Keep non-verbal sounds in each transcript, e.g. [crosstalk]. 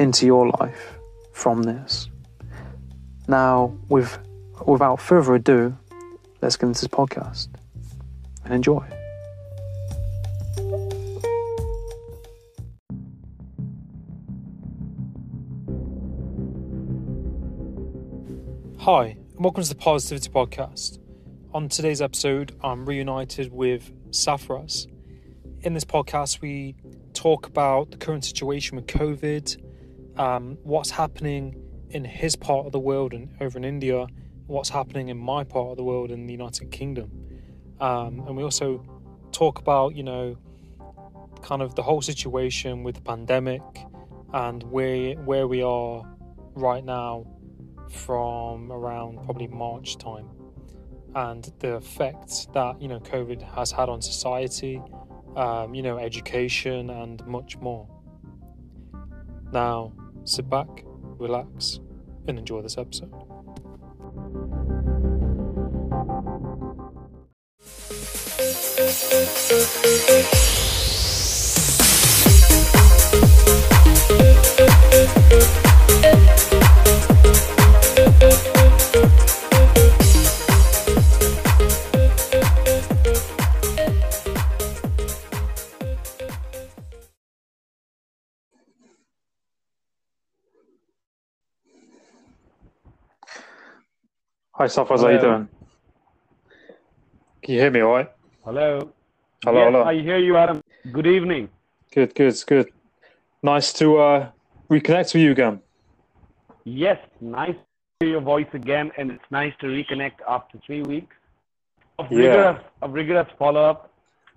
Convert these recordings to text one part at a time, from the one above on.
into your life from this. Now, with, without further ado, let's get into this podcast and enjoy. Hi, and welcome to the Parrsitivity Podcast. On today's episode, I'm reunited with Sarfaraz. In this podcast, we talk about the current situation with COVID, um, what's happening in his part of the world and over in India, what's happening in my part of the world in the United Kingdom. Um, and we also talk about, you know, kind of the whole situation with the pandemic and where where we are right now from around probably March time and the effects that you know COVID has had on society, um, you know, education and much more. Now, sit back, relax, and enjoy this episode. Hi, Sarfaraz, how you doing? Can you hear me all right? Hello. Hello, yes, hello. I hear you, Adam. Good evening. Good, good, good. Nice to uh, reconnect with you again. Yes, nice to hear your voice again, and it's nice to reconnect after three weeks of Yeah. rigorous, of rigorous follow-up.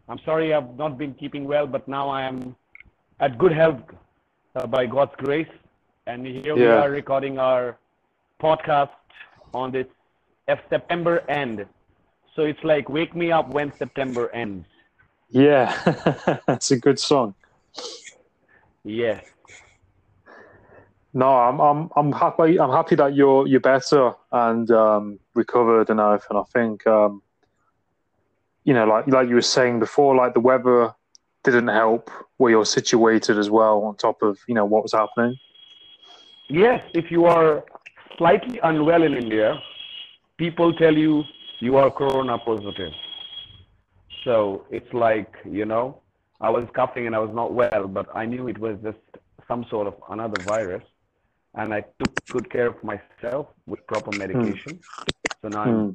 I'm sorry I've not been keeping well, but now I am at good health uh, by God's grace. And here we are recording our podcast on this F September end. So it's like wake me up when September ends. Yeah, [laughs] that's a good song. Yeah. No, I'm, I'm, I'm happy. I'm happy that you're, you're better and um, recovered enough. and everything. I think, um, you know, like, like you were saying before, like the weather didn't help where you're situated as well. On top of, you know, what was happening. Yes, if you are slightly unwell in India, people tell you you are corona positive. So it's like, you know, I was coughing and I was not well, but I knew it was just some sort of another virus. And I took good care of myself with proper medication. So now I'm Hmm.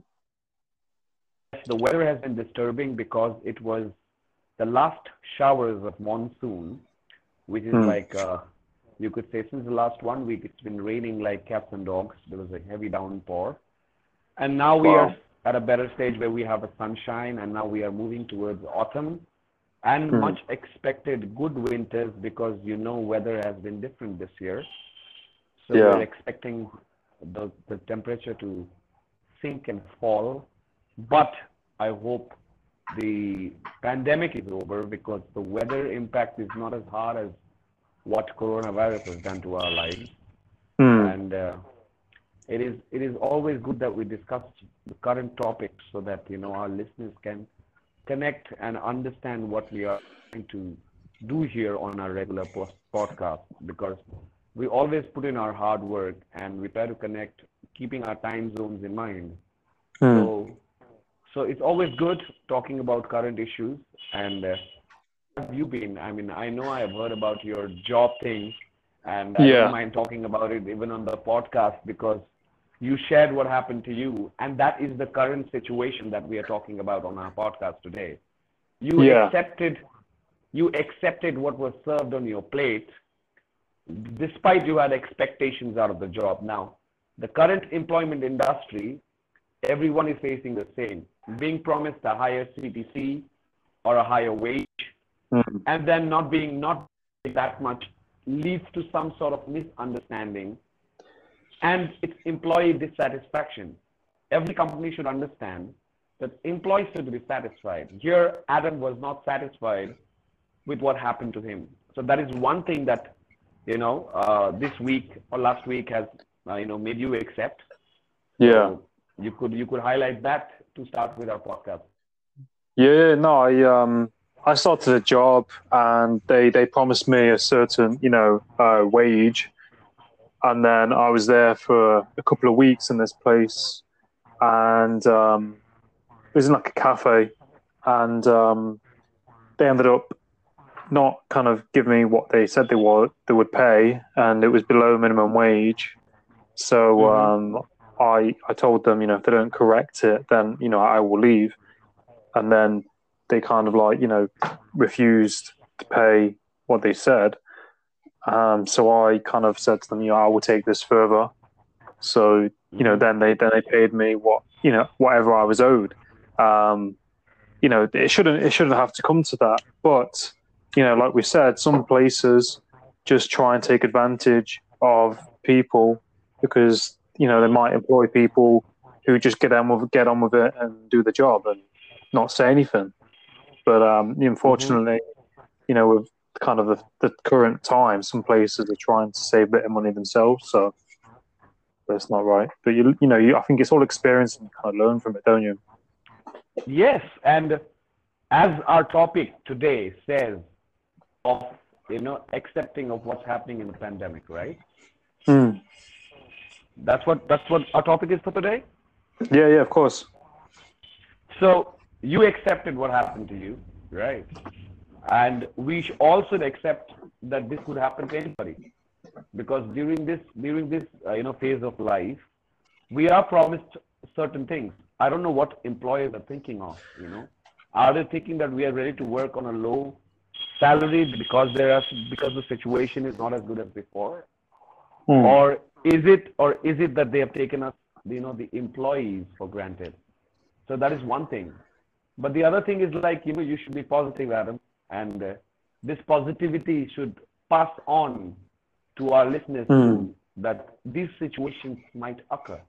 the weather has been disturbing because it was the last showers of monsoon, which is Hmm. like uh, you could say since the last one week it's been raining like cats and dogs. There was a heavy downpour, now we are at a better stage where we have a sunshine, and now we are moving towards autumn and Hmm. much expected good winters because you know weather has been different this year. So Yeah. we're expecting the, the temperature to sink and fall. But I hope the pandemic is over because the weather impact is not as hard as what coronavirus has done to our lives. It is it is always good that we discuss the current topics so that you know our listeners can connect and understand what we are trying to do here on our regular post- podcast because we always put in our hard work and we try to connect keeping our time zones in mind Hmm. so so it's always good talking about current issues and uh, have you been i mean i know i have heard about your job thing and I Yeah. don't mind talking about it even on the podcast because you shared what happened to you, and that is the current situation that we are talking about on our podcast today. You Yeah. accepted, you accepted what was served on your plate, despite you had expectations out of the job. Now, the current employment industry, everyone is facing the same, being promised a higher CTC or a higher wage, Mm. and then not being not that much leads to some sort of misunderstanding and it's employee dissatisfaction. Every company should understand that employees should be satisfied. Here adam was not satisfied with what happened to him. So that is one thing that you know uh, this week or last week has uh, you know made you accept. Yeah. So you could you could highlight that to start with our podcast. Yeah, no, I um I started a job and they they promised me a certain, you know, uh, wage. And then I was there for a couple of weeks in this place. And um it was in like a cafe. And um they ended up not kind of giving me what they said they would they would pay. And it was below minimum wage. So um I I told them, you know, if they don't correct it then, you know, I will leave. And then they kind of like you know refused to pay what they said. Um, so I kind of said to them, you know, I will take this further. So you know, then they then they paid me what you know whatever I was owed. Um, you know, it shouldn't it shouldn't have to come to that, but you know, like we said, some places just try and take advantage of people because you know they might employ people who just get on with get on with it and do the job and not say anything. But um, unfortunately, you know, with kind of the, the current time, some places are trying to save a bit of money themselves. So that's not right. But you, you know, you, I think it's all experience and you kind of learn from it, don't you? Yes, and as our topic today says, of you know accepting of what's happening in the pandemic, right? Mm. That's what that's what our topic is for today. Yeah, yeah, of course. So you accepted what happened to you, right? And we should accept that this could happen to anybody, because during this during this uh, you know phase of life, we are promised certain things. I don't know what employers are thinking of. You know, are they thinking that we are ready to work on a low salary because there are because the situation is not as good as before, Mm. or is it or is it that they have taken us you know the employees for granted? So that is one thing. But the other thing is like, you know, you should be positive, Adam. And uh, this positivity should pass on to our listeners Mm. that these situations might occur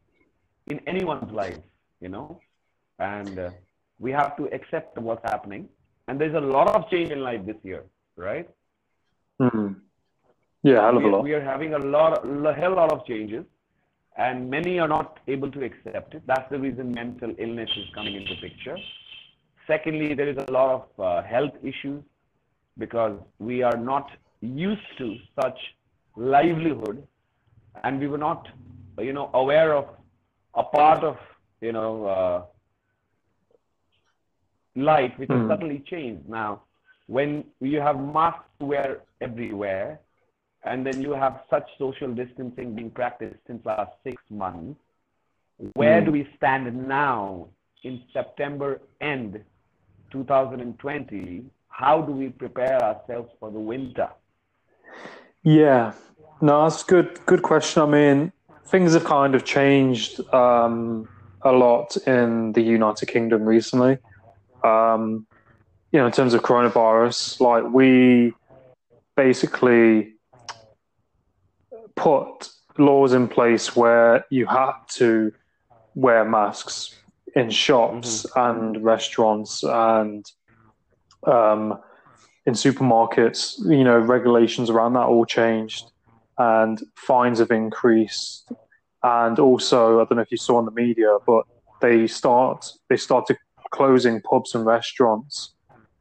in anyone's life, you know. And uh, we have to accept what's happening. And there's a lot of change in life this year, right? Mm. Yeah, hell of a lot. we are having a lot, a hell lot of changes, and many are not able to accept it. That's the reason mental illness is coming into picture. Secondly, there is a lot of uh, health issues because we are not used to such livelihood, and we were not, you know, aware of a part of, you know, uh, life which has Hmm. suddenly changed now. When you have masks to wear everywhere, and then you have such social distancing being practiced since last six months, where Hmm. do we stand now in September end 2020? How do we prepare ourselves for the winter? Yeah, no, that's good. Good question. I mean, things have kind of changed um, a lot in the United Kingdom recently. Um, you know, in terms of coronavirus, like we basically put laws in place where you had to wear masks in shops and restaurants and um, in supermarkets. You know, regulations around that all changed, and fines have increased. And also, I don't know if you saw in the media, but they start they started closing pubs and restaurants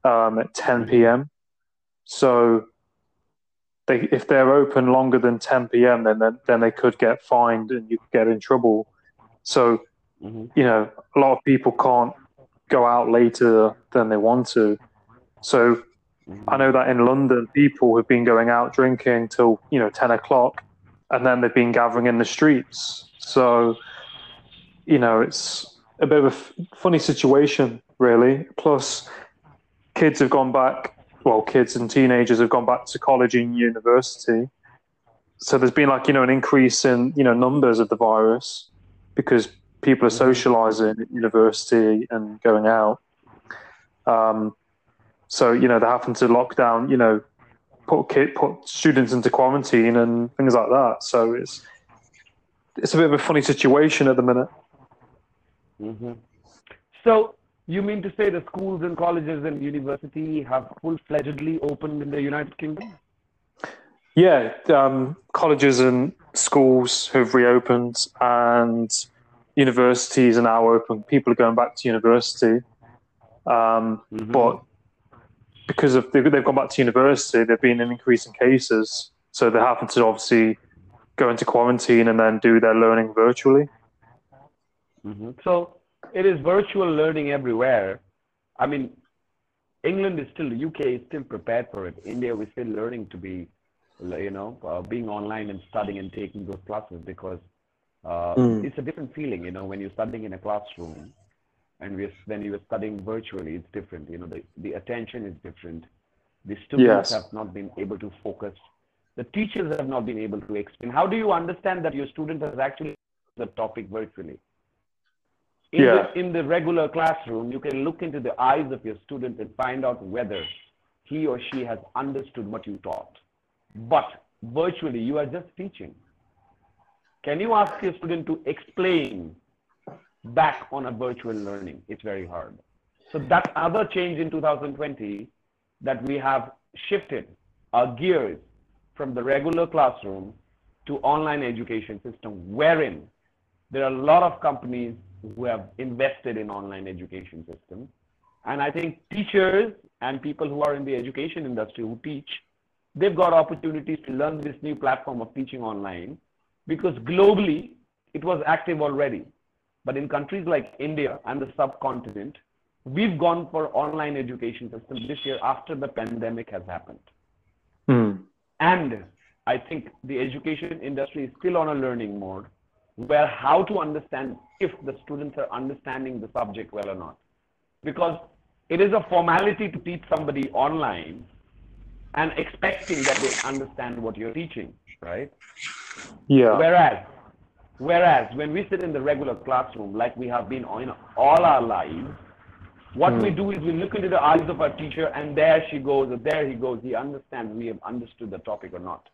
um, at 10 p.m. So they, if they're open longer than 10 p.m., then, then then they could get fined and you could get in trouble. So Mhm. you know, a lot of people can't go out later than they want to. So I know that in London, people have been going out drinking till you know ten o'clock, and then they've been gathering in the streets. So, you know, it's a bit of a f- funny situation, really. Plus, kids have gone back. Well, kids and teenagers have gone back to college and university. So there's been like you know an increase in you know numbers of the virus because people are socializing at university and going out. Um, so you know they're having to lock down, you know, put kid, put students into quarantine and things like that. So it's it's a bit of a funny situation at the minute. Mm-hmm. So you mean to say the schools and colleges and university have full-fledgedly opened in the United Kingdom? Yeah, um, colleges and schools have reopened, and universities are now open. People are going back to university, um, mm-hmm. but because of they've, they've gone back to university, there've been an increase in cases, so they happen to obviously go into quarantine and then do their learning virtually. Mm-hmm. So it is virtual learning everywhere. I mean, England is still, the UK is still prepared for it. India, we're still learning to be, you know, uh, being online and studying and taking those classes because uh, mm. it's a different feeling, you know, when you're studying in a classroom and we when you are studying virtually, it's different. You know, the, the attention is different. The students yes. have not been able to focus. The teachers have not been able to explain. How do you understand that your student has actually the topic virtually? In, yeah. the, in the regular classroom, you can look into the eyes of your student and find out whether he or she has understood what you taught. But virtually, you are just teaching. Can you ask your student to explain back on a virtual learning. It's very hard. So that other change in 2020 that we have shifted our gears from the regular classroom to online education system, wherein there are a lot of companies who have invested in online education system. And I think teachers and people who are in the education industry who teach, they've got opportunities to learn this new platform of teaching online because globally it was active already. But in countries like India and the subcontinent, we've gone for online education system this year after the pandemic has happened. Mm. And I think the education industry is still on a learning mode where how to understand if the students are understanding the subject well or not. Because it is a formality to teach somebody online and expecting that they understand what you're teaching, right? Yeah. Whereas Whereas when we sit in the regular classroom, like we have been in all our lives, what mm. we hmm. do is we look into the eyes of our teacher, and there she goes, or there he goes. He understands we have understood the topic or not.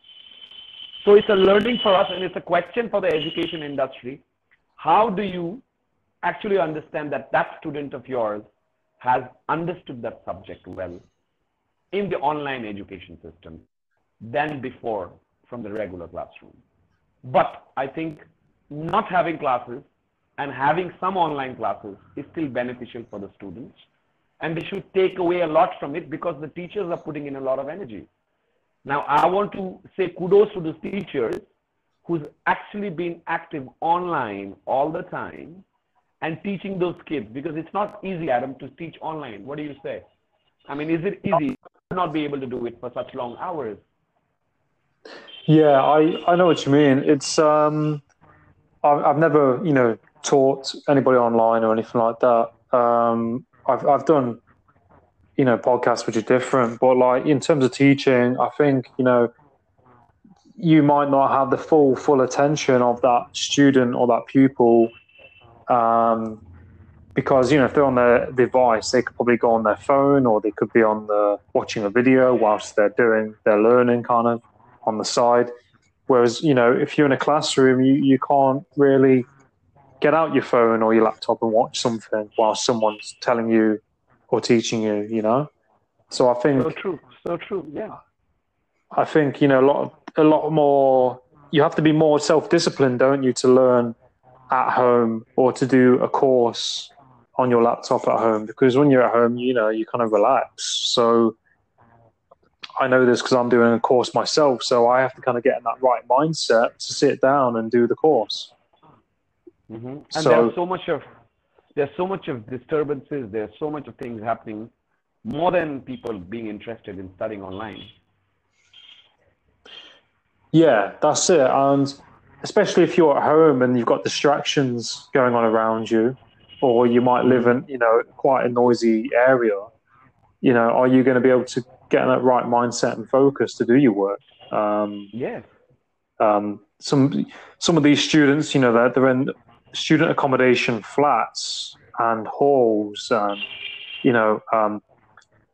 So it's a learning for us, and it's a question for the education industry. How do you actually understand that that student of yours has understood that subject well in the online education system than before from the regular classroom? But I think not having classes and having some online classes is still beneficial for the students. And they should take away a lot from it because the teachers are putting in a lot of energy. Now, I want to say kudos to the teachers who's actually been active online all the time and teaching those kids because it's not easy, Adam, to teach online. What do you say? I mean, is it easy to not be able to do it for such long hours? Yeah, I, I know what you mean. It's um, I've never, you know, taught anybody online or anything like that. Um, I've I've done, you know, podcasts which are different, but like in terms of teaching, I think you know, you might not have the full full attention of that student or that pupil, um, because you know if they're on their device, they could probably go on their phone or they could be on the watching a video whilst they're doing their learning, kind of on the side. Whereas, you know, if you're in a classroom, you, you can't really get out your phone or your laptop and watch something while someone's telling you or teaching you, you know? So I think so true, so true, yeah. I think, you know, a lot a lot more you have to be more self disciplined, don't you, to learn at home or to do a course on your laptop at home because when you're at home, you know, you kind of relax. So I know this because I'm doing a course myself, so I have to kind of get in that right mindset to sit down and do the course. Mm-hmm. And so, there's so much of there's so much of disturbances. There's so much of things happening more than people being interested in studying online. Yeah, that's it. And especially if you're at home and you've got distractions going on around you, or you might live in, you know, quite a noisy area, you know, are you going to be able to get in that right mindset and focus to do your work? Um, yes. Um, some some of these students, you know, they're, they're in student accommodation flats and halls and you know um,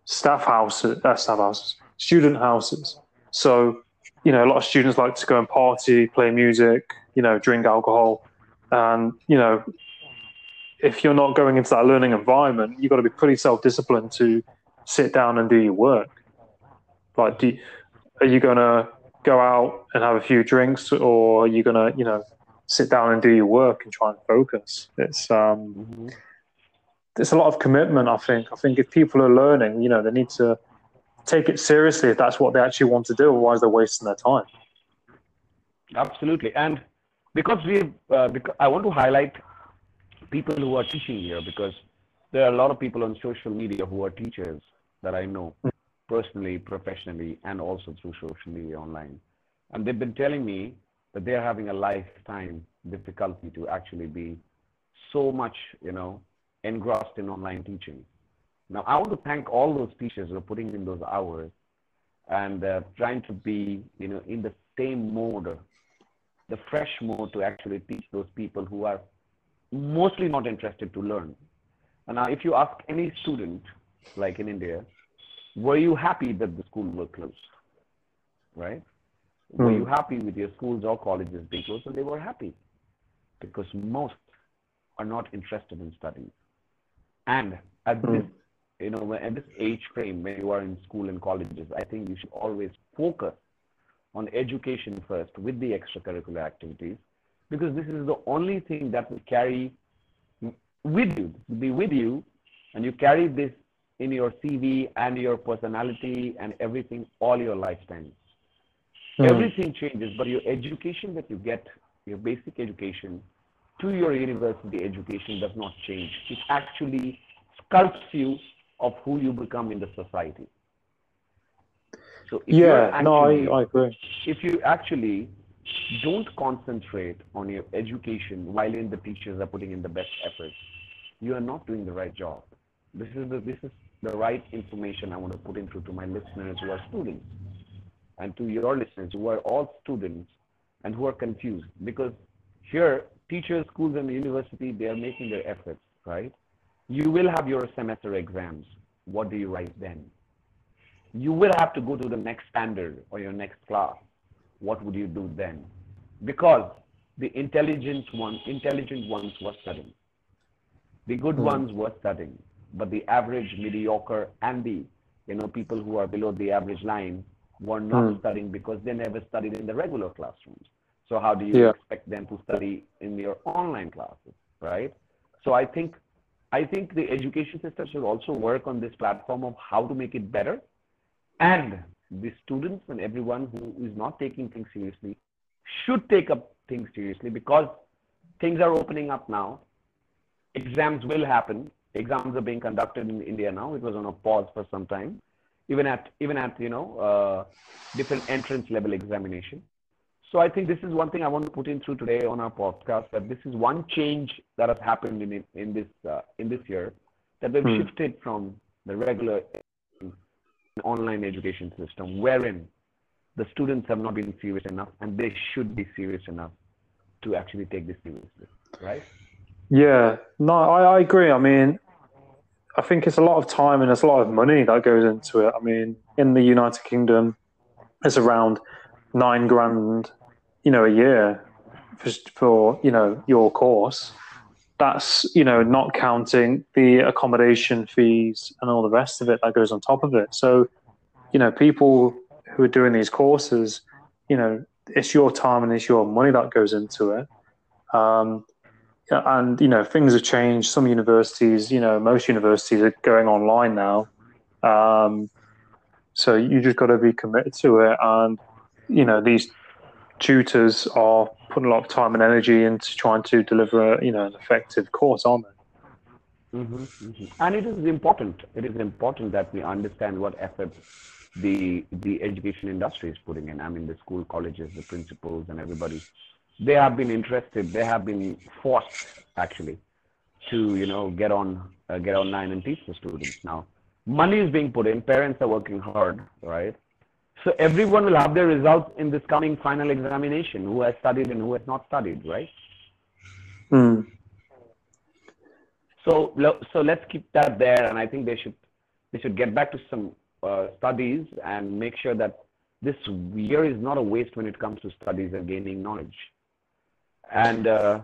staff houses, uh, staff houses, student houses. So you know, a lot of students like to go and party, play music, you know, drink alcohol, and you know, if you're not going into that learning environment, you've got to be pretty self-disciplined to sit down and do your work. Like, do, are you going to go out and have a few drinks, or are you going to, you know, sit down and do your work and try and focus? It's um, mm-hmm. it's a lot of commitment. I think. I think if people are learning, you know, they need to take it seriously if that's what they actually want to do. Otherwise, they're wasting their time. Absolutely, and because we, uh, because I want to highlight people who are teaching here because there are a lot of people on social media who are teachers that I know personally, professionally, and also through social media online. And they've been telling me that they're having a lifetime difficulty to actually be so much, you know, engrossed in online teaching. Now, I want to thank all those teachers who are putting in those hours and uh, trying to be, you know, in the same mode, the fresh mode to actually teach those people who are mostly not interested to learn. And now, if you ask any student, like in India, were you happy that the school were closed? Right? Mm. Were you hmm. happy with your schools or colleges being closed? And they were happy because most are not interested in studying. And at mm. this, you know, at this age frame, when you are in school and colleges, I think you should always focus on education first with the extracurricular activities because this is the only thing that will carry with you, be with you, and you carry this in your CV and your personality and everything all your lifetime. Mm. Everything changes, but your education that you get, your basic education, to your university education does not change. It actually sculpts you of who you become in the society. So yeah, actually, no, I, I agree. If you actually don't concentrate on your education while in the teachers are putting in the best efforts, you are not doing the right job. This is the this is the right information I want to put into to my listeners who are students and to your listeners who are all students and who are confused because here teachers, schools, and the university they are making their efforts, right? You will have your semester exams. What do you write then? You will have to go to the next standard or your next class what would you do then? Because the intelligent one, intelligent ones were studying. The good mm. ones were studying, but the average, mediocre, and the you know people who are below the average line were not mm. studying because they never studied in the regular classrooms. So how do you yeah. expect them to study in your online classes, right? So I think I think the education system should also work on this platform of how to make it better and the students and everyone who is not taking things seriously should take up things seriously because things are opening up now. Exams will happen. Exams are being conducted in India now. It was on a pause for some time, even at even at you know uh, different entrance level examination. So I think this is one thing I want to put in through today on our podcast that this is one change that has happened in in this uh, in this year that we've hmm. shifted from the regular online education system wherein the students have not been serious enough and they should be serious enough to actually take this seriously, right? Yeah, no, I, I agree. I mean, I think it's a lot of time and there's a lot of money that goes into it. I mean, in the United Kingdom, it's around nine grand, you know, a year for, for you know your course that's you know not counting the accommodation fees and all the rest of it that goes on top of it so you know people who are doing these courses you know it's your time and it's your money that goes into it um, and you know things have changed some universities you know most universities are going online now um, so you just got to be committed to it and you know these tutors are putting a lot of time and energy into trying to deliver, you know, an effective course, aren't they? Mm-hmm, mm-hmm. And it is important. It is important that we understand what effort the the education industry is putting in. I mean, the school, colleges, the principals, and everybody. They have been interested. They have been forced, actually, to you know get on uh, get online and teach the students. Now, money is being put in. Parents are working hard, right? So everyone will have their results in this coming final examination. Who has studied and who has not studied, right? Hmm. So so let's keep that there, and I think they should they should get back to some uh, studies and make sure that this year is not a waste when it comes to studies and gaining knowledge. And uh,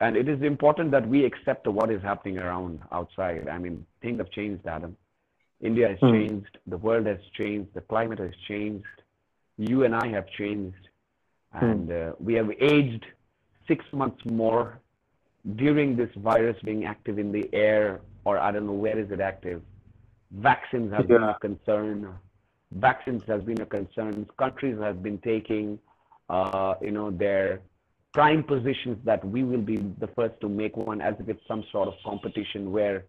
and it is important that we accept what is happening around outside. I mean, things have changed, Adam. India has mm. changed, the world has changed, the climate has changed, you and I have changed, hmm. and uh, we have aged six months more during this virus being active in the air, or I don't know where is it active. Vaccines have yeah. been a concern. Vaccines has been a concern. Countries have been taking, uh, you know, their prime positions that we will be the first to make one as if it's some sort of competition where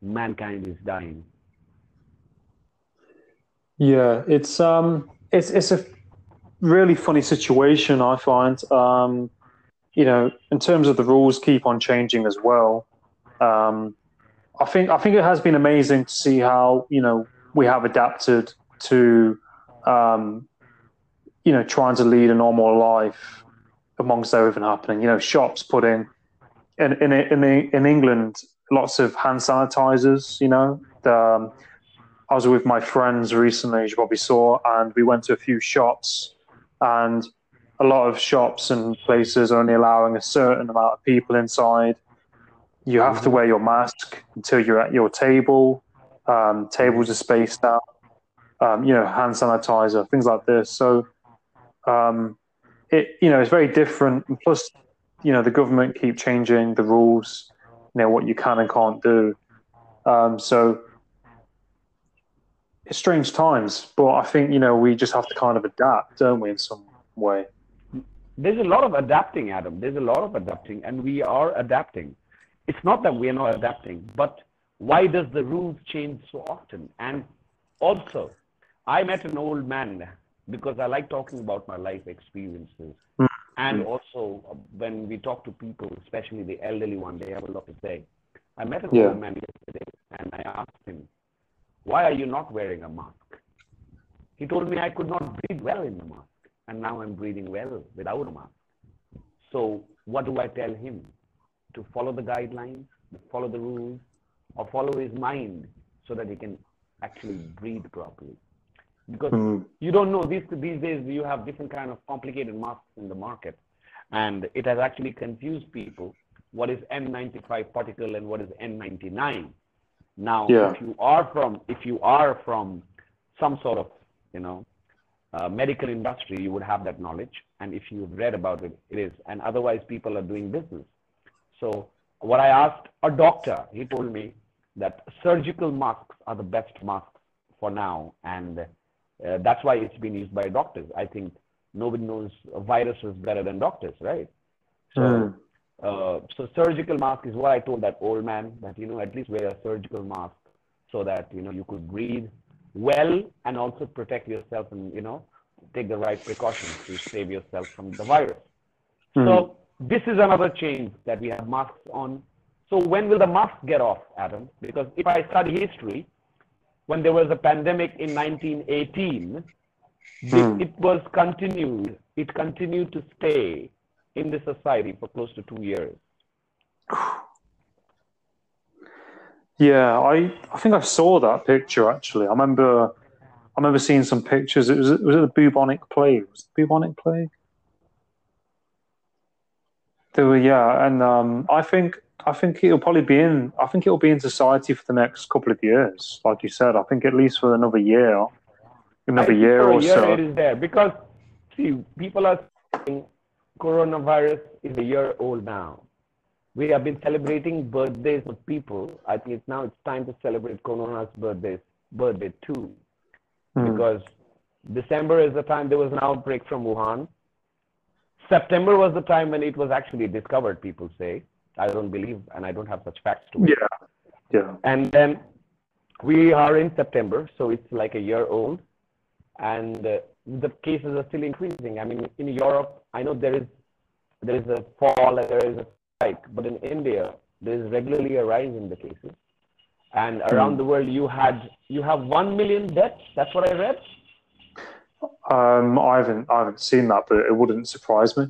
mankind is dying. Yeah, it's um, it's it's a really funny situation. I find, um, you know, in terms of the rules keep on changing as well. Um, I think I think it has been amazing to see how you know we have adapted to, um, you know, trying to lead a normal life amongst everything happening. You know, shops putting in in in, in England lots of hand sanitizers. You know, the, um, I was with my friends recently, as you probably saw, and we went to a few shops, and a lot of shops and places are only allowing a certain amount of people inside. You have to wear your mask until you're at your table. Um, tables are spaced out. Um, you know, hand sanitizer, things like this. So, um, it you know, it's very different. And plus, you know, the government keep changing the rules. You know what you can and can't do. Um, so it's strange times, but I think you know we just have to kind of adapt, don't we, in some way? There's a lot of adapting, Adam. There's a lot of adapting, and we are adapting. It's not that we are not adapting, but why does the rules change so often? And also, I met an old man because I like talking about my life experiences. Mm-hmm. And also, uh, when we talk to people, especially the elderly one, they have a lot to say. I met an yeah. old man yesterday, and I asked him, why are you not wearing a mask? He told me I could not breathe well in the mask, and now I'm breathing well without a mask. So, what do I tell him? To follow the guidelines, follow the rules, or follow his mind so that he can actually breathe properly. Because mm. you don't know these these days you have different kind of complicated masks in the market, and it has actually confused people. What is N95 particle and what is N99? Now, yeah. if you are from if you are from some sort of you know uh, medical industry, you would have that knowledge, and if you've read about it, it is. And otherwise, people are doing business. So, what I asked a doctor, he told me that surgical masks are the best masks for now, and uh, that's why it's been used by doctors. I think nobody knows viruses better than doctors, right? So. Mm uh, so surgical mask is what I told that old man that you know at least wear a surgical mask so that you know you could breathe well and also protect yourself and you know take the right precautions to save yourself from the virus. Mm-hmm. So this is another change that we have masks on. So when will the mask get off, Adam? Because if I study history, when there was a pandemic in 1918, mm-hmm. it, hmm. it was continued. It continued to stay in the society for close to two years. [sighs] Yeah, I I think I saw that picture actually. I remember I remember seeing some pictures. It was was it the bubonic plague? Was it bubonic plague? There were yeah, and um, I think I think it'll probably be in. I think it'll be in society for the next couple of years, like you said. I think at least for another year, another year or year so. It is there because see, people are saying coronavirus is a year old now. We have been celebrating birthdays of people. I think it's now it's time to celebrate Corona's birthday, birthday too. Mm. Because December is the time there was an outbreak from Wuhan. September was the time when it was actually discovered, people say. I don't believe and I don't have such facts to it. Yeah. Yeah. And then we are in September, so it's like a year old, and uh, the cases are still increasing. I mean, in Europe, I know there is there is a fall and there is a spike, but in India, there is regularly a rise in the cases. And around Hmm. the world, you had you have one million deaths. That's what I read. Um, I haven't I haven't seen that, but it wouldn't surprise me.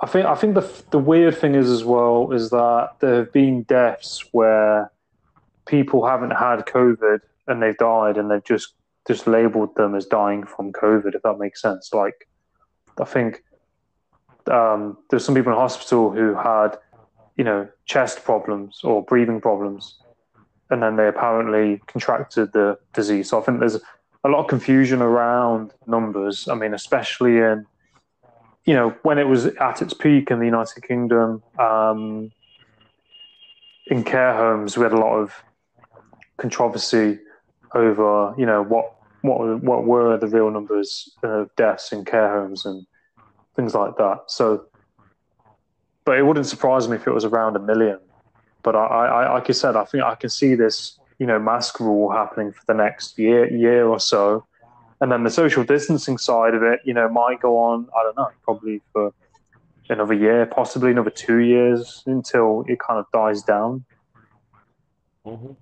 I think I think the the weird thing is as well is that there have been deaths where people haven't had COVID and they've died and they've just just labelled them as dying from COVID. If that makes sense, like I think um, there's some people in hospital who had you know chest problems or breathing problems, and then they apparently contracted the disease. So I think there's a lot of confusion around numbers. I mean, especially in you know when it was at its peak in the United Kingdom, um, in care homes, we had a lot of controversy over you know what what what were the real numbers of deaths in care homes and things like that. So, but it wouldn't surprise me if it was around a million. But I, I, like I said, I think I can see this, you know, mask rule happening for the next year, year or so, and then the social distancing side of it, you know, might go on. I don't know, probably for another year, possibly another two years until it kind of dies down. hmm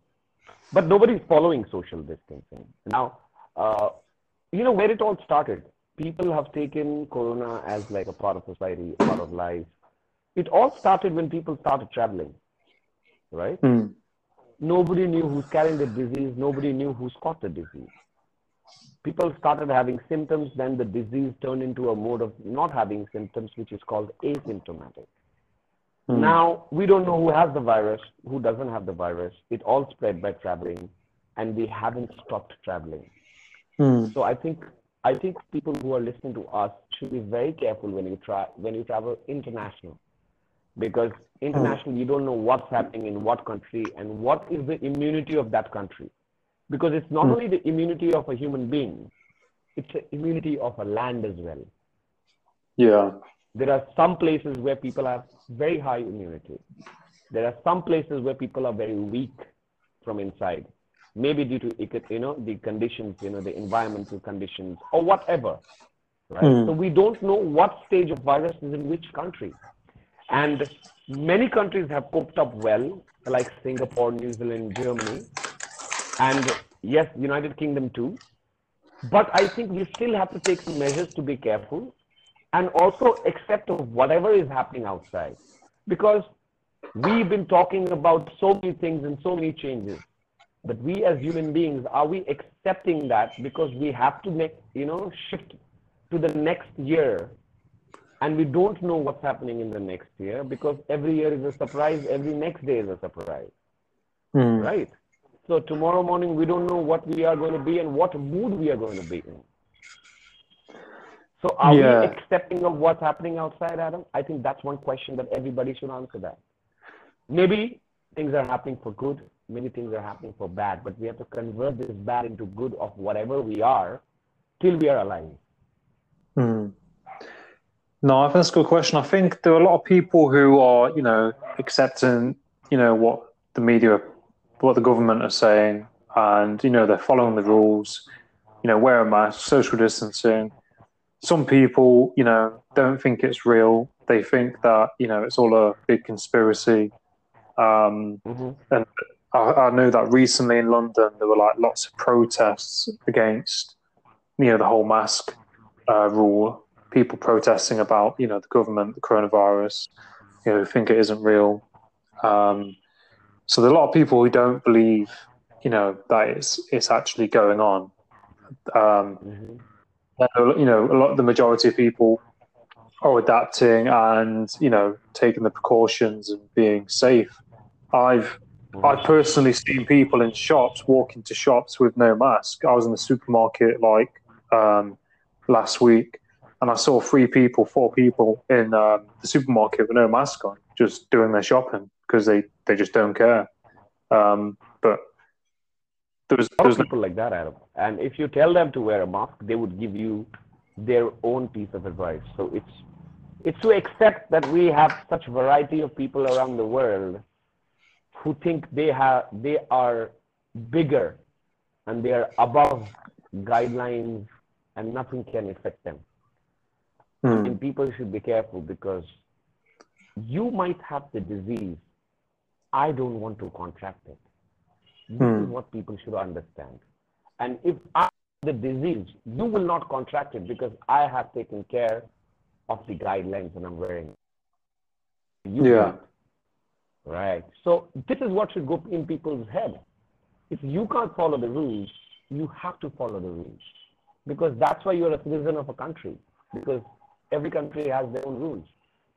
But nobody's following social distancing. Now, uh, you know where it all started? People have taken Corona as like a part of society, a part of life. It all started when people started traveling, right? Mm. Nobody knew who's carrying the disease. Nobody knew who's caught the disease. People started having symptoms, then the disease turned into a mode of not having symptoms, which is called asymptomatic. Mm. Now, we don't know who has the virus, who doesn't have the virus. It all spread by traveling, and we haven't stopped traveling. Mm. So I think I think people who are listening to us should be very careful when you try when you travel international, because international you don't know what's happening in what country and what is the immunity of that country, because it's not Hmm. only the immunity of a human being, it's the immunity of a land as well. Yeah. There are some places where people have very high immunity. There are some places where people are very weak from inside, maybe due to you know the conditions, you know the environmental conditions or whatever. Right. Mm. So we don't know what stage of virus is in which country, and many countries have coped up well, like Singapore, New Zealand, Germany, and yes, United Kingdom too. But I think we still have to take some measures to be careful and also accept of whatever is happening outside. Because we've been talking about so many things and so many changes. But we as human beings are we accepting that because we have to make you know shift to the next year? And we don't know what's happening in the next year because every year is a surprise every next day is a surprise. Mm. right so tomorrow morning we don't know what we are going to be and what mood we are going to be in so are Yeah. we accepting of what's happening outside adam i think that's one question that everybody should answer that maybe things are happening for good many things are happening for bad but we have to convert this bad into good of whatever we are till we are alive Mm. No, I think that's a good question. I think there are a lot of people who are, you know, accepting, you know, what the media, what the government are saying, and you know they're following the rules. You know, wear a mask, social distancing. Some people, you know, don't think it's real. They think that you know it's all a big conspiracy. Um, mm-hmm. I, I know that recently in London there were like lots of protests against, you know, the whole mask uh, rule. People protesting about, you know, the government, the coronavirus, you know, think it isn't real. Um, so there are a lot of people who don't believe, you know, that it's it's actually going on. Um, Mm-hmm. you know, a lot, the majority of people are adapting and you know taking the precautions and being safe. I've I've personally seen people in shops walk into shops with no mask. I was in the supermarket like um, last week, and I saw three people, four people in um, the supermarket with no mask on, just doing their shopping because they, they just don't care. Um, but there was, there was no, people like that, Adam. And if you tell them to wear a mask, they would give you their own piece of advice. So it's it's to accept that we have such variety of people around the world who think they have they are bigger and they are above guidelines and nothing can affect them. Mm. And people should be careful because you might have the disease. I don't want to contract it. This Hmm. is what people should understand. And if I have the disease, you will not contract it because I have taken care of the guidelines and I'm wearing. it. You Yeah. won't. Right. So this is what should go in people's head. If you can't follow the rules, you have to follow the rules because that's why you're a citizen of a country because every country has their own rules.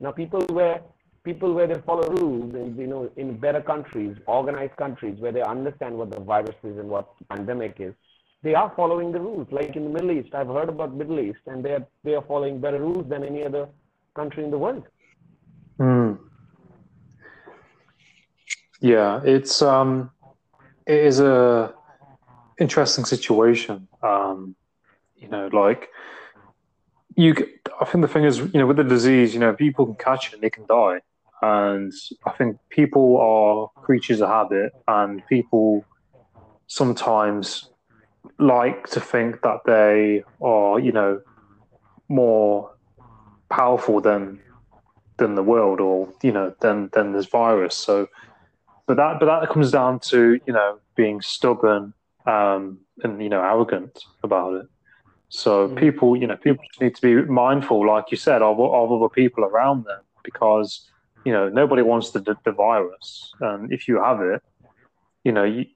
Now people where people where they follow rules and you know in better countries, organized countries where they understand what the virus is and what pandemic is, they are following the rules. Like in the Middle East, I've heard about Middle East and they are they are following better rules than any other country in the world. Mm. Yeah, it's um, it is a interesting situation. Um, you know, like you. I think the thing is, you know, with the disease, you know, people can catch it and they can die, and I think people are creatures of habit, and people sometimes like to think that they are, you know, more powerful than than the world or you know than than this virus so but that but that comes down to you know being stubborn um and you know arrogant about it so Mhm. people you know people need to be mindful like you said of, of other people around them because you know nobody wants the, the, virus and if you have it you know you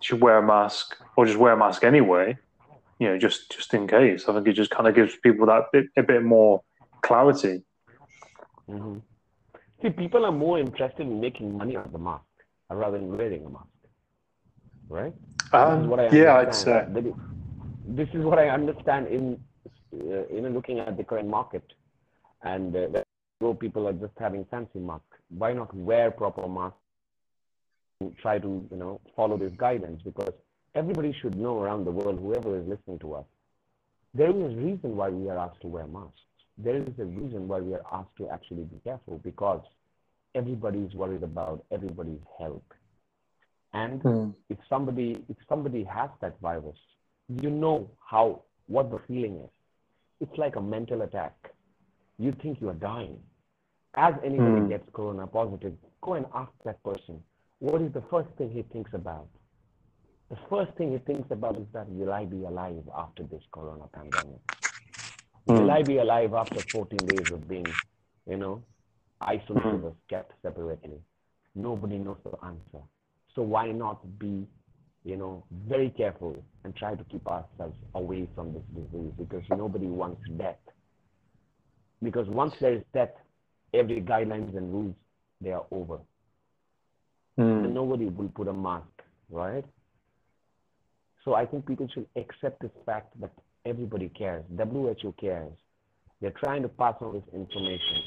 should wear a mask or just wear a mask anyway you know just just in case. I think it just kind of gives people that bit, a bit more clarity. Hmm See, people are more interested in making money out of the mask rather than wearing a mask, right? Um, what I yeah, I'd say. This is what I understand in uh, you know looking at the current market, and uh, so people are just having fancy masks. Why not wear proper masks? And try to you know follow this guidance? because everybody should know around the world, whoever is listening to us, there is a reason why we are asked to wear masks. There is a reason why we are asked to actually be careful because everybody is worried about everybody's health. And Mm, if somebody if somebody has that virus, you know how what the feeling is. It's like a mental attack. You think you are dying. As anybody Hmm. gets corona positive, go and ask that person, what is the first thing he thinks about? The first thing he thinks about is that will I be alive after this corona pandemic? Will mm, I be alive after 14 days of being, you know, isolated Hmm. or kept separately? Nobody knows the answer. So why not be, you know, very careful and try to keep ourselves away from this disease because nobody wants death. Because once there is death, every guidelines and rules they are over. mm. And nobody will put a mask, right? So I think people should accept this fact that everybody cares. WHO cares. They're trying to pass on this information.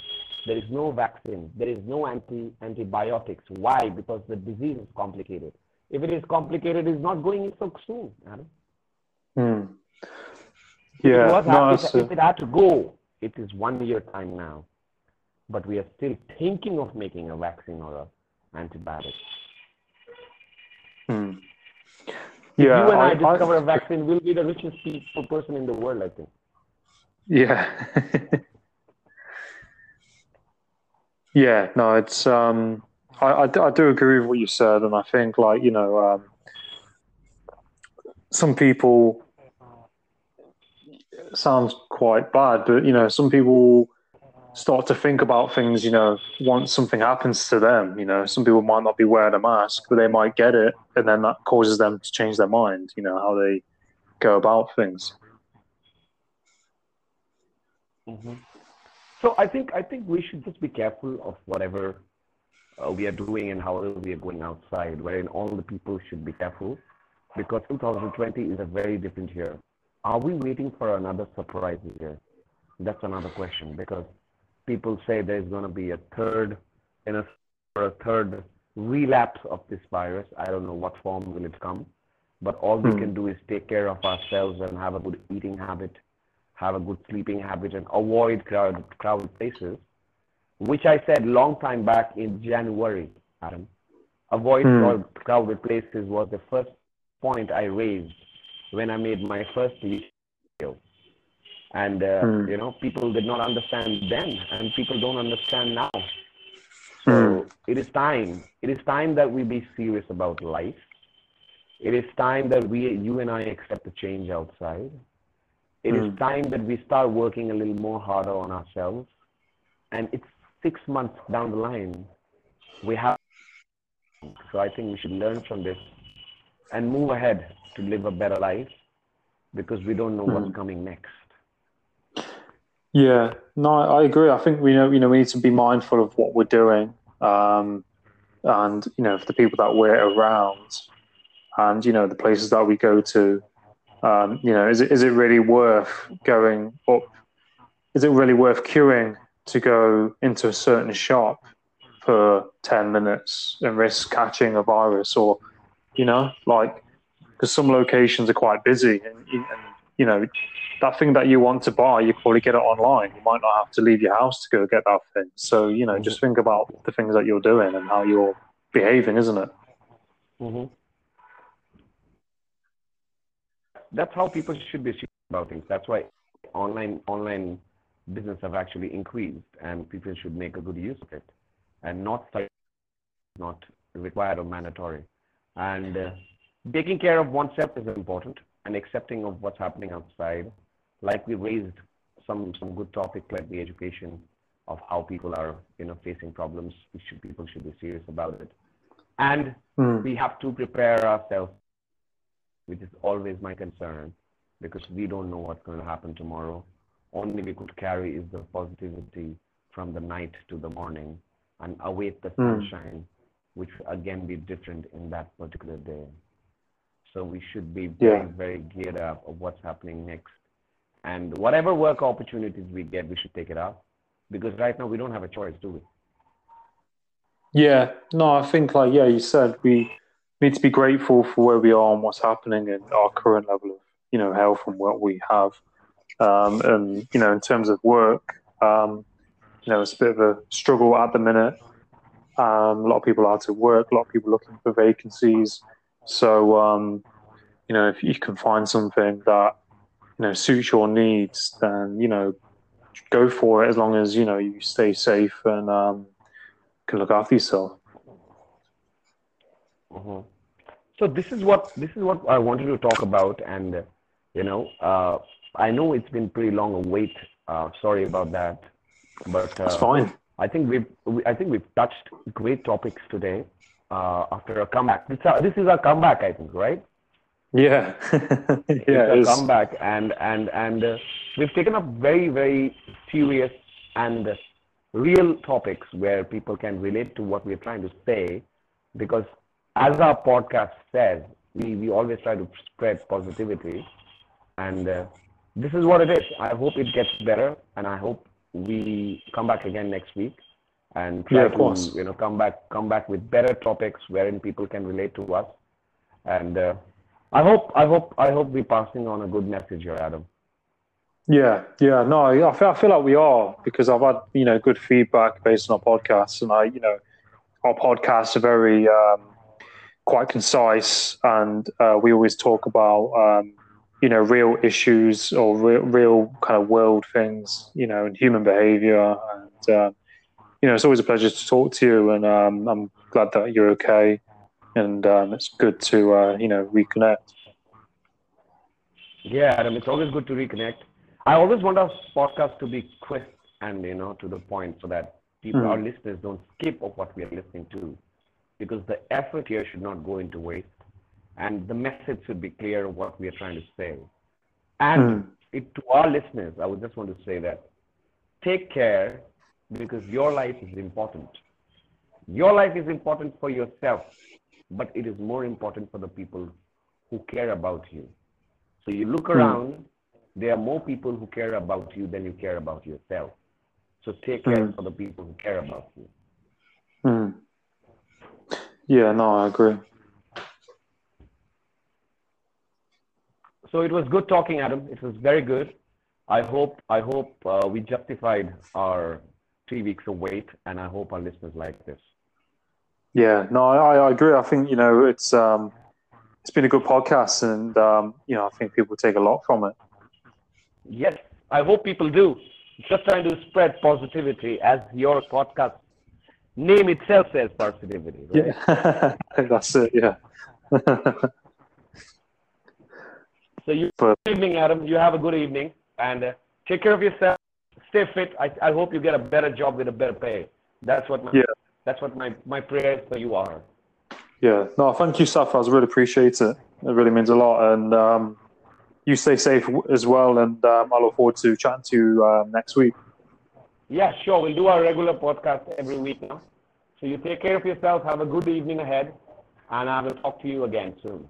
There is no vaccine. There is no anti antibiotics. Why? Because the disease is complicated. If it is complicated, it's not going in so soon. Adam. Mm. If it Yeah, no, if it had to go, it is one year time now. But we are still thinking of making a vaccine or a antibiotic. mm. If yeah. you and I, I- I- discover a vaccine, we'll be the richest people person in the world, I think. Yeah. [laughs] yeah, no, it's um I, I, do- I do agree with what you said and I think like, you know, um some people sounds quite bad, but you know, some people start to think about things, you know, once something happens to them, you know, some people might not be wearing a mask, but they might get it and then that causes them to change their mind, you know, how they go about things. So I think I think we should just be careful of whatever uh, we are doing and how we are going outside. Wherein all the people should be careful, because 2020 is a very different year. Are we waiting for another surprise year? That's another question because people say there's going to be a third, in a or a third relapse of this virus. I don't know what form will it come, but all we Hmm. can do is take care of ourselves and have a good eating habit, have a good sleeping habit, and avoid crowded crowded places. Which I said long time back in January, Adam. avoid Hmm. crowded places was the first point I raised when I made my first. And, uh, Hmm. you know, people did not understand then, and people don't understand now. So Hmm. it is time. It is time that we be serious about life. It is time that we, you and I, accept the change outside. It is Mm. time that we start working a little more harder on ourselves. And it's six months down the line. We have. So I think we should learn from this and move ahead to live a better life because we don't know what's Mm. coming next. Yeah, no, I agree. I think we know, you know, we need to be mindful of what we're doing, um, and you know, for the people that we're around, and you know, the places that we go to. Um, you know, is it is it really worth going up? Is it really worth queuing to go into a certain shop for ten minutes and risk catching a virus, or you know, like because some locations are quite busy, and, and you know, that thing that you want to buy, you probably get it online. You might not have to leave your house to go get that thing. So, you know, just think about the things that you're doing and how you're behaving, isn't it? hmm That's how people should be about things. That's why online online business have actually increased, and people should make a good use of it, and not not required or mandatory. And uh, taking care of oneself is important, and accepting of what's happening outside. Like we raised some some good topic like the education of how people are you know facing problems. We should people should be serious about it, and Mm. we have to prepare ourselves, which is always my concern, because we don't know what's going to happen tomorrow. Only we could carry is the positivity from the night to the morning and await the Hmm. sunshine, which will again be different in that particular day. So we should be Yeah. very, very geared up of what's happening next. And whatever work opportunities we get, we should take it up. Because right now we don't have a choice, do we? Yeah, no, I think, like, yeah, you said we need to be grateful for where we are and what's happening and our current level of, you know, health and what we have. Um, and, you know, in terms of work, um, you know, it's a bit of a struggle at the minute. Um, a lot of people out of work, a lot of people looking for vacancies. So, um, you know, if you can find something that, you know, suits your needs, then, you know, go for it as long as, you know, you stay safe and um, can look after yourself. Mhm. So this is what this is what I wanted to talk about, and uh, you know, uh, I know it's been pretty long a wait. Uh, sorry about that, but It's uh, fine. I think we've we, I think we've touched great topics today uh, after a comeback. This, uh, this is our comeback, I think, right? Yeah. [laughs] yeah, it's it a comeback, and and and uh, we've taken up very very serious and real topics where people can relate to what we're trying to say, because as our podcast says, we we always try to spread positivity, and uh, this is what it is. I hope it gets better, and I hope we come back again next week and try Yeah, of to course. you know come back come back with better topics wherein people can relate to us and uh, i hope i hope i hope we're passing on a good message here adam Yeah, yeah. No, I feel, I feel like we are because I've had you know good feedback based on our podcasts, and I you know our podcasts are very um, quite concise, and uh, we always talk about um, you know real issues or real, real kind of world things, you know, and human behavior, and um, you know it's always a pleasure to talk to you, and um, I'm glad that you're okay, and um, it's good to uh, you know reconnect. yeah adam it's always good to reconnect i always want our podcast to be crisp and you know to the point so that people Mhm. our listeners don't skip of what we are listening to because the effort here should not go into waste and the message should be clear of what we are trying to say and Mm. it, to our listeners, I would just want to say that take care because your life is important. Your life is important for yourself, but it is more important for the people who care about you. So you look around, there are more people who care about you than you care about yourself. So take care Mm. for the people who care about you. Mm. Yeah, no, I agree. So it was good talking, Adam. It was very good. I hope I hope uh, we justified our three weeks of wait, and I hope our listeners like this. Yeah, no, I, I agree. I think you know it's um, it's been a good podcast, and um, you know I think people take a lot from it. Yes, I hope people do. Just trying to spread positivity, as your podcast name itself says, positivity. Right? Yeah, [laughs] that's it. Yeah. [laughs] so you But- good evening, Adam. You have a good evening, and uh, take care of yourself. Stay fit. I, I hope you get a better job with a better pay. That's what my, Yeah. That's what my, my prayers for you are. Yeah, no, thank you, Sarfaraz. I really appreciate it. It really means a lot. And um, you stay safe as well. And um, I look forward to chatting to you um, next week. Yeah, sure. We'll do our regular podcast every week now. So you take care of yourself. Have a good evening ahead, and I will talk to you again soon.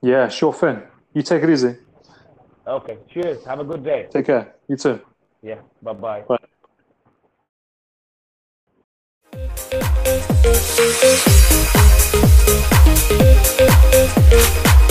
Yeah, sure thing. You take it easy. Okay. Cheers. Have a good day. Take care. You too. Yeah. Bye-bye. bye. Bye. Thank you.